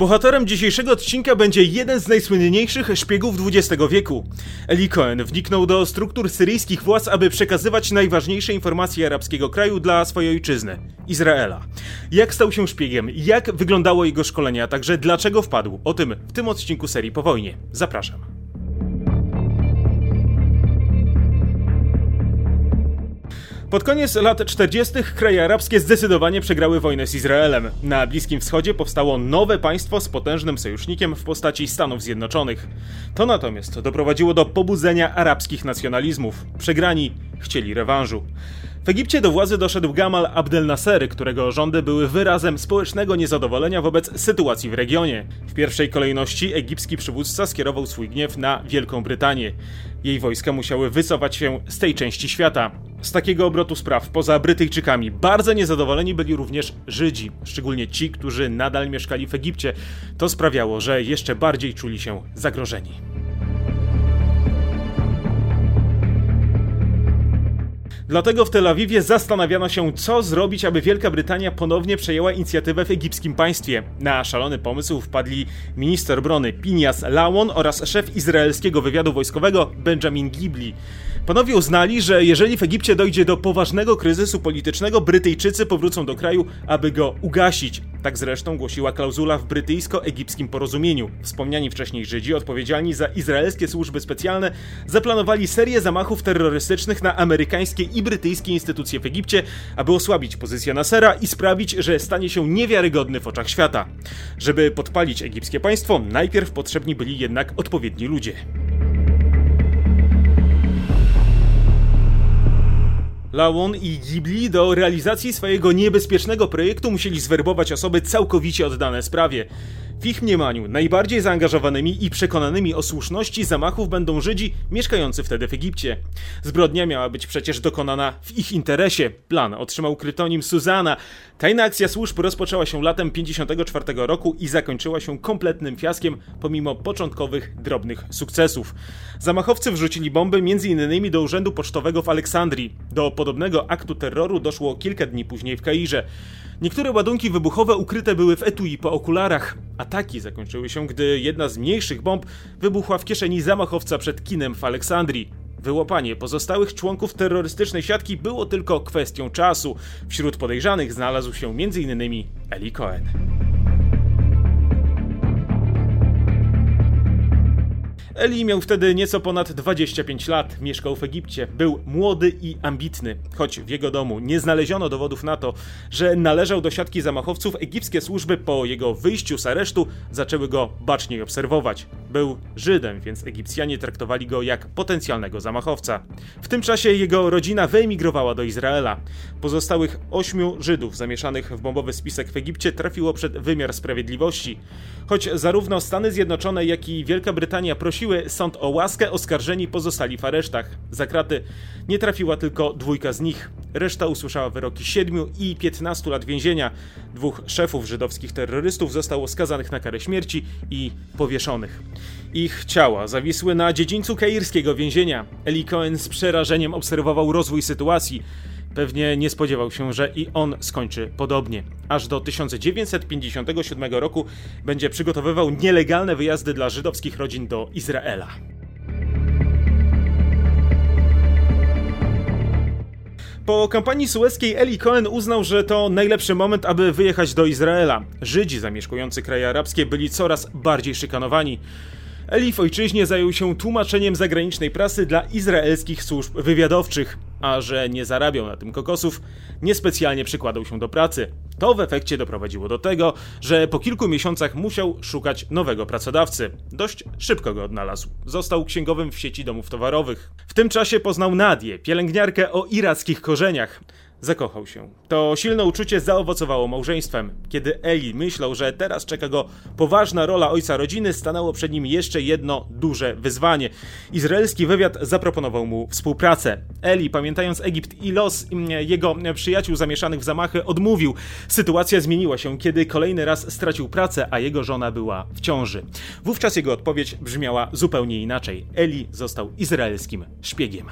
Bohaterem dzisiejszego odcinka będzie jeden z najsłynniejszych szpiegów XX wieku. Eli Cohen wniknął do struktur syryjskich władz, aby przekazywać najważniejsze informacje arabskiego kraju dla swojej ojczyzny Izraela. Jak stał się szpiegiem, jak wyglądało jego szkolenie, a także dlaczego wpadł? O tym w tym odcinku serii po wojnie. Zapraszam. Pod koniec lat 40. kraje arabskie zdecydowanie przegrały wojnę z Izraelem. Na Bliskim Wschodzie powstało nowe państwo z potężnym sojusznikiem w postaci Stanów Zjednoczonych. To natomiast doprowadziło do pobudzenia arabskich nacjonalizmów. Przegrani chcieli rewanżu. W Egipcie do władzy doszedł Gamal Abdel Nasser, którego rządy były wyrazem społecznego niezadowolenia wobec sytuacji w regionie. W pierwszej kolejności egipski przywódca skierował swój gniew na Wielką Brytanię. Jej wojska musiały wycofać się z tej części świata. Z takiego obrotu spraw, poza Brytyjczykami, bardzo niezadowoleni byli również Żydzi, szczególnie ci, którzy nadal mieszkali w Egipcie. To sprawiało, że jeszcze bardziej czuli się zagrożeni. Dlatego w Tel Awiwie zastanawiano się, co zrobić, aby Wielka Brytania ponownie przejęła inicjatywę w egipskim państwie. Na szalony pomysł wpadli minister obrony Pinias Lawon oraz szef izraelskiego wywiadu wojskowego Benjamin Gibli. Panowie uznali, że jeżeli w Egipcie dojdzie do poważnego kryzysu politycznego, Brytyjczycy powrócą do kraju, aby go ugasić. Tak zresztą głosiła klauzula w brytyjsko-egipskim porozumieniu. Wspomniani wcześniej Żydzi, odpowiedzialni za izraelskie służby specjalne, zaplanowali serię zamachów terrorystycznych na amerykańskie i brytyjskie instytucje w Egipcie, aby osłabić pozycję Nasera i sprawić, że stanie się niewiarygodny w oczach świata. Żeby podpalić egipskie państwo, najpierw potrzebni byli jednak odpowiedni ludzie. Lawon i Ghibli do realizacji swojego niebezpiecznego projektu musieli zwerbować osoby całkowicie oddane sprawie. W ich mniemaniu najbardziej zaangażowanymi i przekonanymi o słuszności zamachów będą Żydzi mieszkający wtedy w Egipcie. Zbrodnia miała być przecież dokonana w ich interesie. Plan otrzymał krytonim Suzana. Tajna akcja służb rozpoczęła się latem 54 roku i zakończyła się kompletnym fiaskiem pomimo początkowych drobnych sukcesów. Zamachowcy wrzucili bomby m.in. do urzędu pocztowego w Aleksandrii. Do podobnego aktu terroru doszło kilka dni później w Kairze. Niektóre ładunki wybuchowe ukryte były w etui po okularach. Ataki zakończyły się, gdy jedna z mniejszych bomb wybuchła w kieszeni zamachowca przed kinem w Aleksandrii. Wyłapanie pozostałych członków terrorystycznej siatki było tylko kwestią czasu. Wśród podejrzanych znalazł się m.in. Eli Cohen. Eli miał wtedy nieco ponad 25 lat, mieszkał w Egipcie, był młody i ambitny. Choć w jego domu nie znaleziono dowodów na to, że należał do siatki zamachowców, egipskie służby po jego wyjściu z aresztu zaczęły go baczniej obserwować. Był Żydem, więc Egipcjanie traktowali go jak potencjalnego zamachowca. W tym czasie jego rodzina wyemigrowała do Izraela. Pozostałych ośmiu Żydów zamieszanych w bombowy spisek w Egipcie trafiło przed wymiar sprawiedliwości. Choć zarówno Stany Zjednoczone, jak i Wielka Brytania prosiły sąd o łaskę, oskarżeni pozostali w aresztach. Za kraty nie trafiła tylko dwójka z nich. Reszta usłyszała wyroki 7 i 15 lat więzienia. Dwóch szefów żydowskich terrorystów zostało skazanych na karę śmierci i powieszonych. Ich ciała zawisły na dziedzińcu kairskiego więzienia. Eli Cohen z przerażeniem obserwował rozwój sytuacji. Pewnie nie spodziewał się, że i on skończy podobnie. Aż do 1957 roku będzie przygotowywał nielegalne wyjazdy dla żydowskich rodzin do Izraela. Po kampanii sueskiej Eli Cohen uznał, że to najlepszy moment, aby wyjechać do Izraela. Żydzi zamieszkujący kraje arabskie byli coraz bardziej szykanowani. Eli w ojczyźnie zajął się tłumaczeniem zagranicznej prasy dla izraelskich służb wywiadowczych, a że nie zarabiał na tym kokosów, niespecjalnie przykładał się do pracy. To w efekcie doprowadziło do tego, że po kilku miesiącach musiał szukać nowego pracodawcy. Dość szybko go odnalazł. Został księgowym w sieci domów towarowych. W tym czasie poznał Nadię, pielęgniarkę o irackich korzeniach. Zakochał się. To silne uczucie zaowocowało małżeństwem. Kiedy Eli myślał, że teraz czeka go poważna rola ojca rodziny, stanęło przed nim jeszcze jedno duże wyzwanie. Izraelski wywiad zaproponował mu współpracę. Eli, pamiętając Egipt i los mm, jego przyjaciół zamieszanych w zamachy, odmówił. Sytuacja zmieniła się, kiedy kolejny raz stracił pracę, a jego żona była w ciąży. Wówczas jego odpowiedź brzmiała zupełnie inaczej. Eli został izraelskim szpiegiem.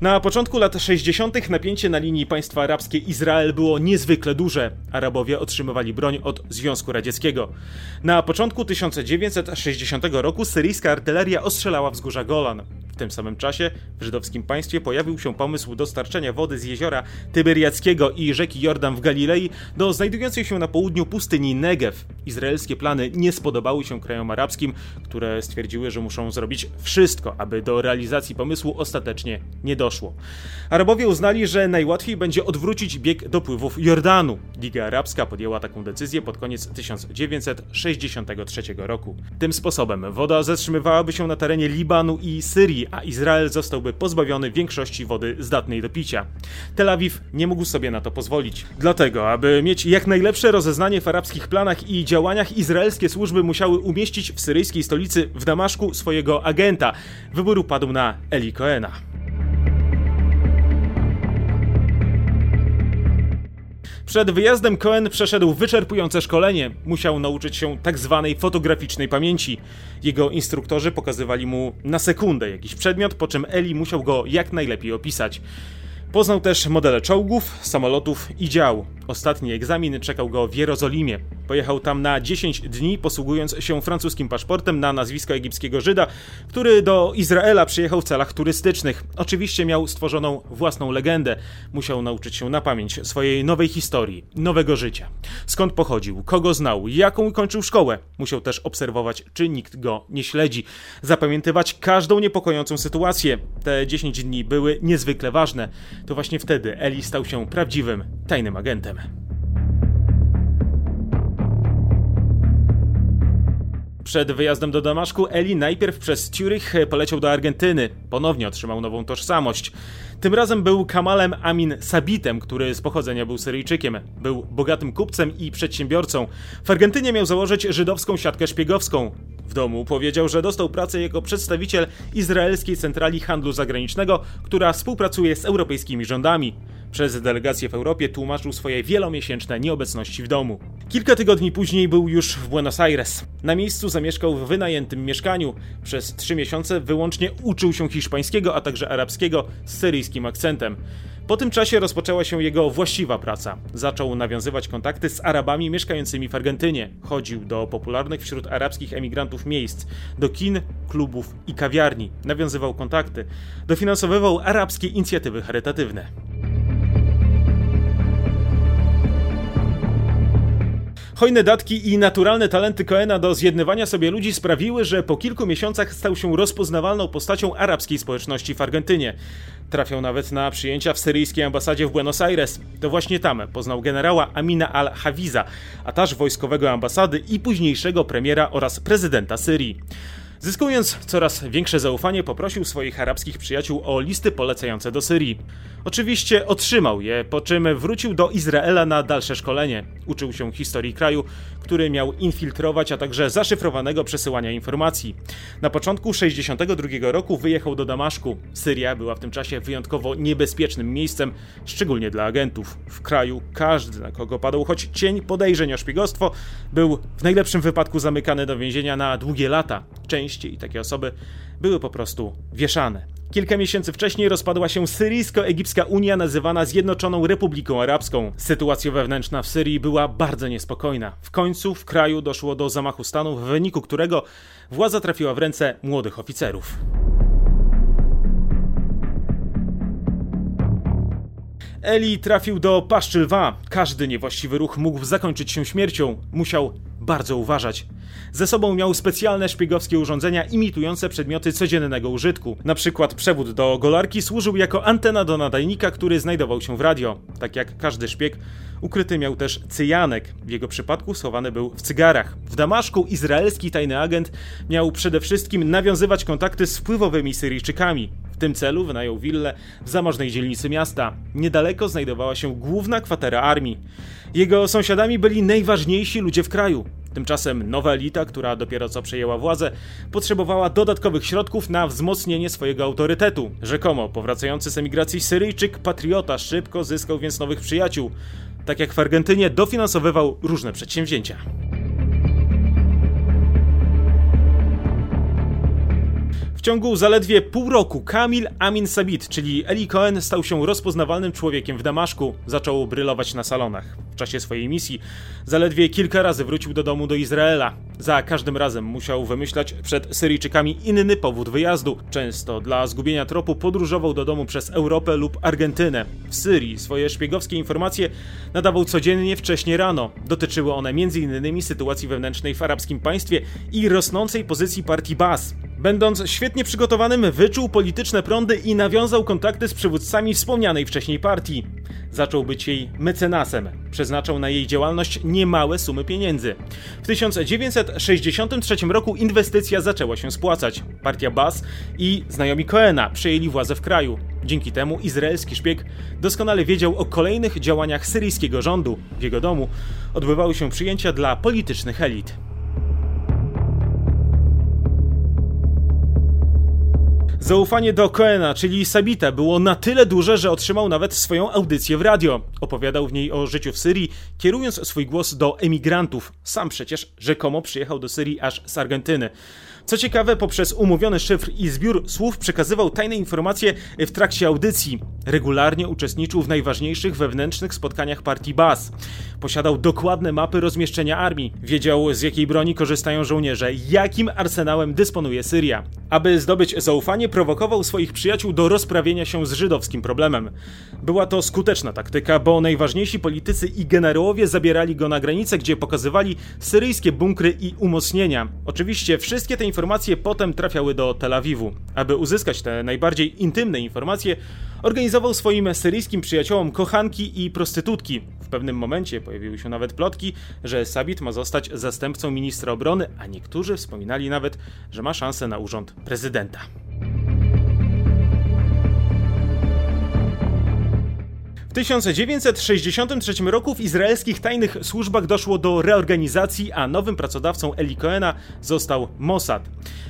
Na początku lat 60. napięcie na linii państwa arabskie Izrael było niezwykle duże. Arabowie otrzymywali broń od Związku Radzieckiego. Na początku 1960 roku syryjska artyleria ostrzelała wzgórza Golan. W tym samym czasie w żydowskim państwie pojawił się pomysł dostarczenia wody z jeziora Tyberiackiego i rzeki Jordan w Galilei do znajdującej się na południu pustyni Negev. Izraelskie plany nie spodobały się krajom arabskim, które stwierdziły, że muszą zrobić wszystko, aby do realizacji pomysłu ostatecznie nie doszło. Arabowie uznali, że najłatwiej będzie odwrócić bieg dopływów Jordanu. Liga Arabska podjęła taką decyzję pod koniec 1963 roku. Tym sposobem woda zatrzymywałaby się na terenie Libanu i Syrii, a Izrael zostałby pozbawiony większości wody zdatnej do picia. Tel Awiw nie mógł sobie na to pozwolić. Dlatego, aby mieć jak najlepsze rozeznanie w arabskich planach i działaniach, izraelskie służby musiały umieścić w syryjskiej stolicy w Damaszku swojego agenta. Wybór padł na Eli Cohena. Przed wyjazdem Cohen przeszedł wyczerpujące szkolenie. Musiał nauczyć się tak zwanej fotograficznej pamięci. Jego instruktorzy pokazywali mu na sekundę jakiś przedmiot, po czym Eli musiał go jak najlepiej opisać. Poznał też modele czołgów, samolotów i dział. Ostatni egzamin czekał go w Jerozolimie. Pojechał tam na 10 dni, posługując się francuskim paszportem na nazwisko egipskiego Żyda, który do Izraela przyjechał w celach turystycznych. Oczywiście miał stworzoną własną legendę. Musiał nauczyć się na pamięć swojej nowej historii, nowego życia. Skąd pochodził, kogo znał, jaką kończył szkołę. Musiał też obserwować, czy nikt go nie śledzi. Zapamiętywać każdą niepokojącą sytuację. Te 10 dni były niezwykle ważne. To właśnie wtedy Eli stał się prawdziwym, tajnym agentem. Przed wyjazdem do Damaszku Eli najpierw przez Zurich poleciał do Argentyny. Ponownie otrzymał nową tożsamość. Tym razem był Kamalem Amin Sabitem, który z pochodzenia był Syryjczykiem. Był bogatym kupcem i przedsiębiorcą. W Argentynie miał założyć żydowską siatkę szpiegowską. W domu powiedział, że dostał pracę jako przedstawiciel Izraelskiej Centrali Handlu Zagranicznego, która współpracuje z europejskimi rządami. Przez delegację w Europie tłumaczył swoje wielomiesięczne nieobecności w domu. Kilka tygodni później był już w Buenos Aires. Na miejscu zamieszkał w wynajętym mieszkaniu. Przez trzy miesiące wyłącznie uczył się hiszpańskiego, a także arabskiego z syryjskim akcentem. Po tym czasie rozpoczęła się jego właściwa praca. Zaczął nawiązywać kontakty z Arabami mieszkającymi w Argentynie. Chodził do popularnych wśród arabskich emigrantów miejsc, do kin, klubów i kawiarni. Nawiązywał kontakty. Dofinansowywał arabskie inicjatywy charytatywne. Hojne datki i naturalne talenty Coena do zjednywania sobie ludzi sprawiły, że po kilku miesiącach stał się rozpoznawalną postacią arabskiej społeczności w Argentynie. Trafiał nawet na przyjęcia w syryjskiej ambasadzie w Buenos Aires. To właśnie tam poznał generała Amina al-Hawiza, a też wojskowego ambasady i późniejszego premiera oraz prezydenta Syrii. Zyskując coraz większe zaufanie, poprosił swoich arabskich przyjaciół o listy polecające do Syrii. Oczywiście otrzymał je, po czym wrócił do Izraela na dalsze szkolenie. Uczył się historii kraju, który miał infiltrować, a także zaszyfrowanego przesyłania informacji. Na początku 1962 roku wyjechał do Damaszku. Syria była w tym czasie wyjątkowo niebezpiecznym miejscem, szczególnie dla agentów. W kraju każdy, na kogo padał choć cień podejrzeń o szpiegostwo, był w najlepszym wypadku zamykany do więzienia na długie lata. Częściej takie osoby były po prostu wieszane. Kilka miesięcy wcześniej rozpadła się Syryjsko-Egipska Unia nazywana Zjednoczoną Republiką Arabską. Sytuacja wewnętrzna w Syrii była bardzo niespokojna. W końcu w kraju doszło do zamachu stanu, w wyniku którego władza trafiła w ręce młodych oficerów. Eli trafił do paszczy lwa. Każdy niewłaściwy ruch mógł zakończyć się śmiercią. Musiał bardzo uważać. Ze sobą miał specjalne szpiegowskie urządzenia imitujące przedmioty codziennego użytku. Na przykład przewód do golarki służył jako antena do nadajnika, który znajdował się w radio. Tak jak każdy szpieg, ukryty miał też cyjanek. W jego przypadku schowany był w cygarach. W Damaszku izraelski tajny agent miał przede wszystkim nawiązywać kontakty z wpływowymi Syryjczykami. W tym celu wynajął willę w zamożnej dzielnicy miasta. Niedaleko znajdowała się główna kwatera armii. Jego sąsiadami byli najważniejsi ludzie w kraju. Tymczasem nowa elita, która dopiero co przejęła władzę, potrzebowała dodatkowych środków na wzmocnienie swojego autorytetu. Rzekomo powracający z emigracji Syryjczyk patriota szybko zyskał więc nowych przyjaciół. Tak jak w Argentynie dofinansowywał różne przedsięwzięcia. Ciągu zaledwie pół roku Kamil Amin Sabit, czyli Eli Cohen, stał się rozpoznawalnym człowiekiem w Damaszku. Zaczął brylować na salonach. W czasie swojej misji zaledwie kilka razy wrócił do domu do Izraela. Za każdym razem musiał wymyślać przed Syryjczykami inny powód wyjazdu. Często dla zgubienia tropu podróżował do domu przez Europę lub Argentynę. W Syrii swoje szpiegowskie informacje nadawał codziennie wcześnie rano. Dotyczyły one m.in. sytuacji wewnętrznej w arabskim państwie i rosnącej pozycji partii Bas. Będąc świetnie przygotowanym, wyczuł polityczne prądy i nawiązał kontakty z przywódcami wspomnianej wcześniej partii. Zaczął być jej mecenasem. Przeznaczał na jej działalność niemałe sumy pieniędzy. W 1963 roku inwestycja zaczęła się spłacać. Partia Bas i znajomi Coena przejęli władzę w kraju. Dzięki temu izraelski szpieg doskonale wiedział o kolejnych działaniach syryjskiego rządu. W jego domu odbywały się przyjęcia dla politycznych elit. Zaufanie do Coena, czyli Sabita, było na tyle duże, że otrzymał nawet swoją audycję w radio. Opowiadał w niej o życiu w Syrii, kierując swój głos do emigrantów. Sam przecież rzekomo przyjechał do Syrii aż z Argentyny. Co ciekawe, poprzez umówiony szyfr i zbiór słów przekazywał tajne informacje w trakcie audycji. Regularnie uczestniczył w najważniejszych wewnętrznych spotkaniach partii Bas. Posiadał dokładne mapy rozmieszczenia armii. Wiedział, z jakiej broni korzystają żołnierze, jakim arsenałem dysponuje Syria. Aby zdobyć zaufanie, prowokował swoich przyjaciół do rozprawienia się z żydowskim problemem. Była to skuteczna taktyka, bo najważniejsi politycy i generałowie zabierali go na granicę, gdzie pokazywali syryjskie bunkry i umocnienia. Oczywiście wszystkie te informacje potem trafiały do Tel Awiwu. Aby uzyskać te najbardziej intymne informacje, organizował swoim syryjskim przyjaciołom kochanki i prostytutki. W pewnym momencie pojawiły się nawet plotki, że Sabit ma zostać zastępcą ministra obrony, a niektórzy wspominali nawet, że ma szansę na urząd prezydenta. 1963 roku w izraelskich tajnych służbach doszło do reorganizacji, a nowym pracodawcą Eli Cohena został Mossad.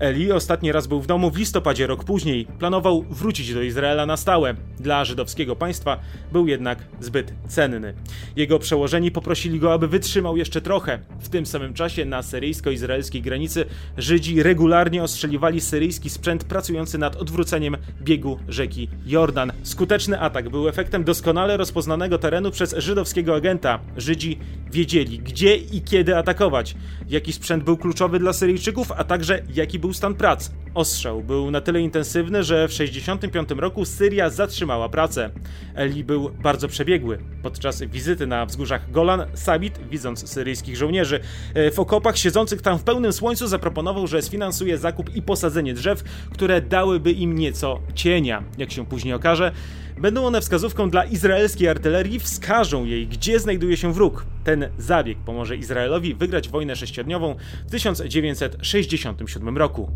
Eli ostatni raz był w domu w listopadzie rok później. Planował wrócić do Izraela na stałe. Dla żydowskiego państwa był jednak zbyt cenny. Jego przełożeni poprosili go, aby wytrzymał jeszcze trochę. W tym samym czasie na syryjsko-izraelskiej granicy Żydzi regularnie ostrzeliwali syryjski sprzęt pracujący nad odwróceniem biegu rzeki Jordan. Skuteczny atak był efektem doskonale rozpoznanego terenu przez żydowskiego agenta. Żydzi wiedzieli, gdzie i kiedy atakować, jaki sprzęt był kluczowy dla Syryjczyków, a także jaki był stan prac. Ostrzał był na tyle intensywny, że w 1965 roku Syria zatrzymała pracę. Eli był bardzo przebiegły. Podczas wizyty na wzgórzach Golan, Sabit, widząc syryjskich żołnierzy e, w okopach siedzących tam w pełnym słońcu, zaproponował, że sfinansuje zakup i posadzenie drzew, które dałyby im nieco cienia. Jak się później okaże, Będą one wskazówką dla izraelskiej artylerii, wskażą jej, gdzie znajduje się wróg. Ten zabieg pomoże Izraelowi wygrać wojnę sześciodniową w 1967 roku.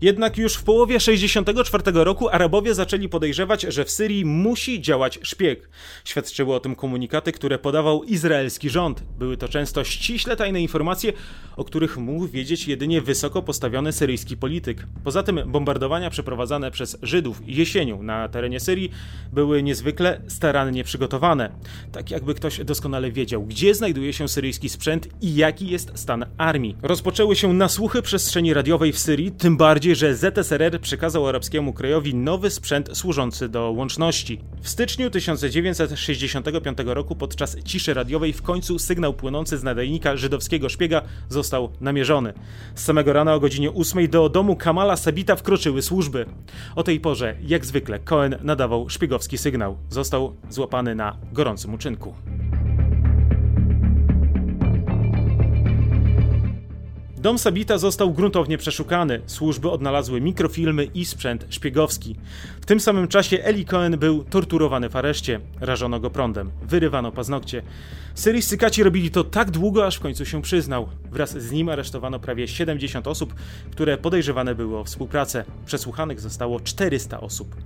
Jednak już w połowie 64 roku Arabowie zaczęli podejrzewać, że w Syrii musi działać szpieg. Świadczyły o tym komunikaty, które podawał izraelski rząd. Były to często ściśle tajne informacje, o których mógł wiedzieć jedynie wysoko postawiony syryjski polityk. Poza tym bombardowania przeprowadzane przez Żydów jesienią na terenie Syrii były niezwykle starannie przygotowane. Tak jakby ktoś doskonale wiedział, gdzie znajduje się syryjski sprzęt i jaki jest stan armii. Rozpoczęły się nasłuchy przestrzeni radiowej w Syrii, tym bardziej bardziej, że ZSRR przekazał arabskiemu krajowi nowy sprzęt służący do łączności. W styczniu 1965 roku podczas ciszy radiowej w końcu sygnał płynący z nadajnika żydowskiego szpiega został namierzony. Z samego rana o godzinie 8 do domu Kamala Sabita wkroczyły służby. O tej porze, jak zwykle, Cohen nadawał szpiegowski sygnał. Został złapany na gorącym uczynku. Dom Sabita został gruntownie przeszukany. Służby odnalazły mikrofilmy i sprzęt szpiegowski. W tym samym czasie Eli Cohen był torturowany w areszcie. Rażono go prądem, wyrywano paznokcie. Syryjscy kaci robili to tak długo, aż w końcu się przyznał. Wraz z nim aresztowano prawie 70 osób, które podejrzewane były o współpracę. Przesłuchanych zostało 400 osób.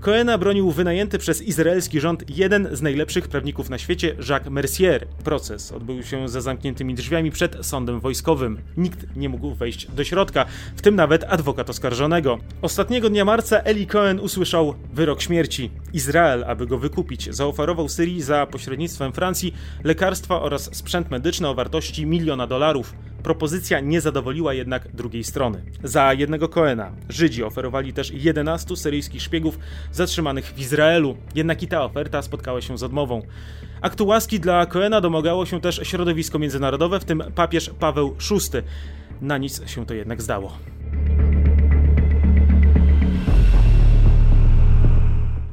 Cohena bronił wynajęty przez izraelski rząd jeden z najlepszych prawników na świecie, Jacques Mercier. Proces odbył się za zamkniętymi drzwiami przed sądem wojskowym. Nikt nie mógł wejść do środka, w tym nawet adwokat oskarżonego. Ostatniego dnia marca Eli Cohen usłyszał wyrok śmierci. Izrael, aby go wykupić, zaoferował Syrii za pośrednictwem Francji lekarstwa oraz sprzęt medyczny o wartości miliona dolarów. Propozycja nie zadowoliła jednak drugiej strony. Za jednego Koena Żydzi oferowali też 11 syryjskich szpiegów zatrzymanych w Izraelu, jednak i ta oferta spotkała się z odmową. Aktu łaski dla Koena domagało się też środowisko międzynarodowe, w tym papież Paweł VI. Na nic się to jednak zdało.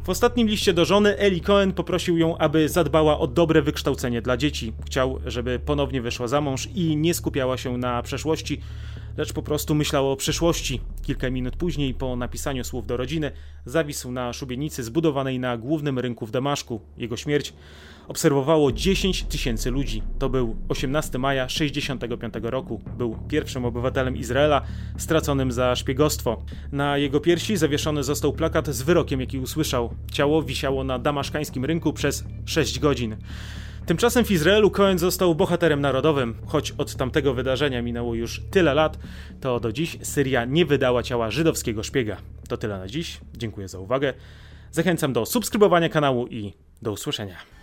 W ostatnim liście do żony Eli Cohen poprosił ją, aby zadbała o dobre wykształcenie dla dzieci. Chciał, żeby ponownie wyszła za mąż i nie skupiała się na przeszłości, lecz po prostu myślała o przyszłości. Kilka minut później, po napisaniu słów do rodziny, zawisł na szubienicy zbudowanej na głównym rynku w Damaszku. Jego śmierć obserwowało 10 tysięcy ludzi. To był 18 maja 65 roku. Był pierwszym obywatelem Izraela straconym za szpiegostwo. Na jego piersi zawieszony został plakat z wyrokiem, jaki usłyszał. Ciało wisiało na damaszkańskim rynku przez 6 godzin. Tymczasem w Izraelu Cohen został bohaterem narodowym. Choć od tamtego wydarzenia minęło już tyle lat, to do dziś Syria nie wydała ciała żydowskiego szpiega. To tyle na dziś. Dziękuję za uwagę. Zachęcam do subskrybowania kanału i do usłyszenia.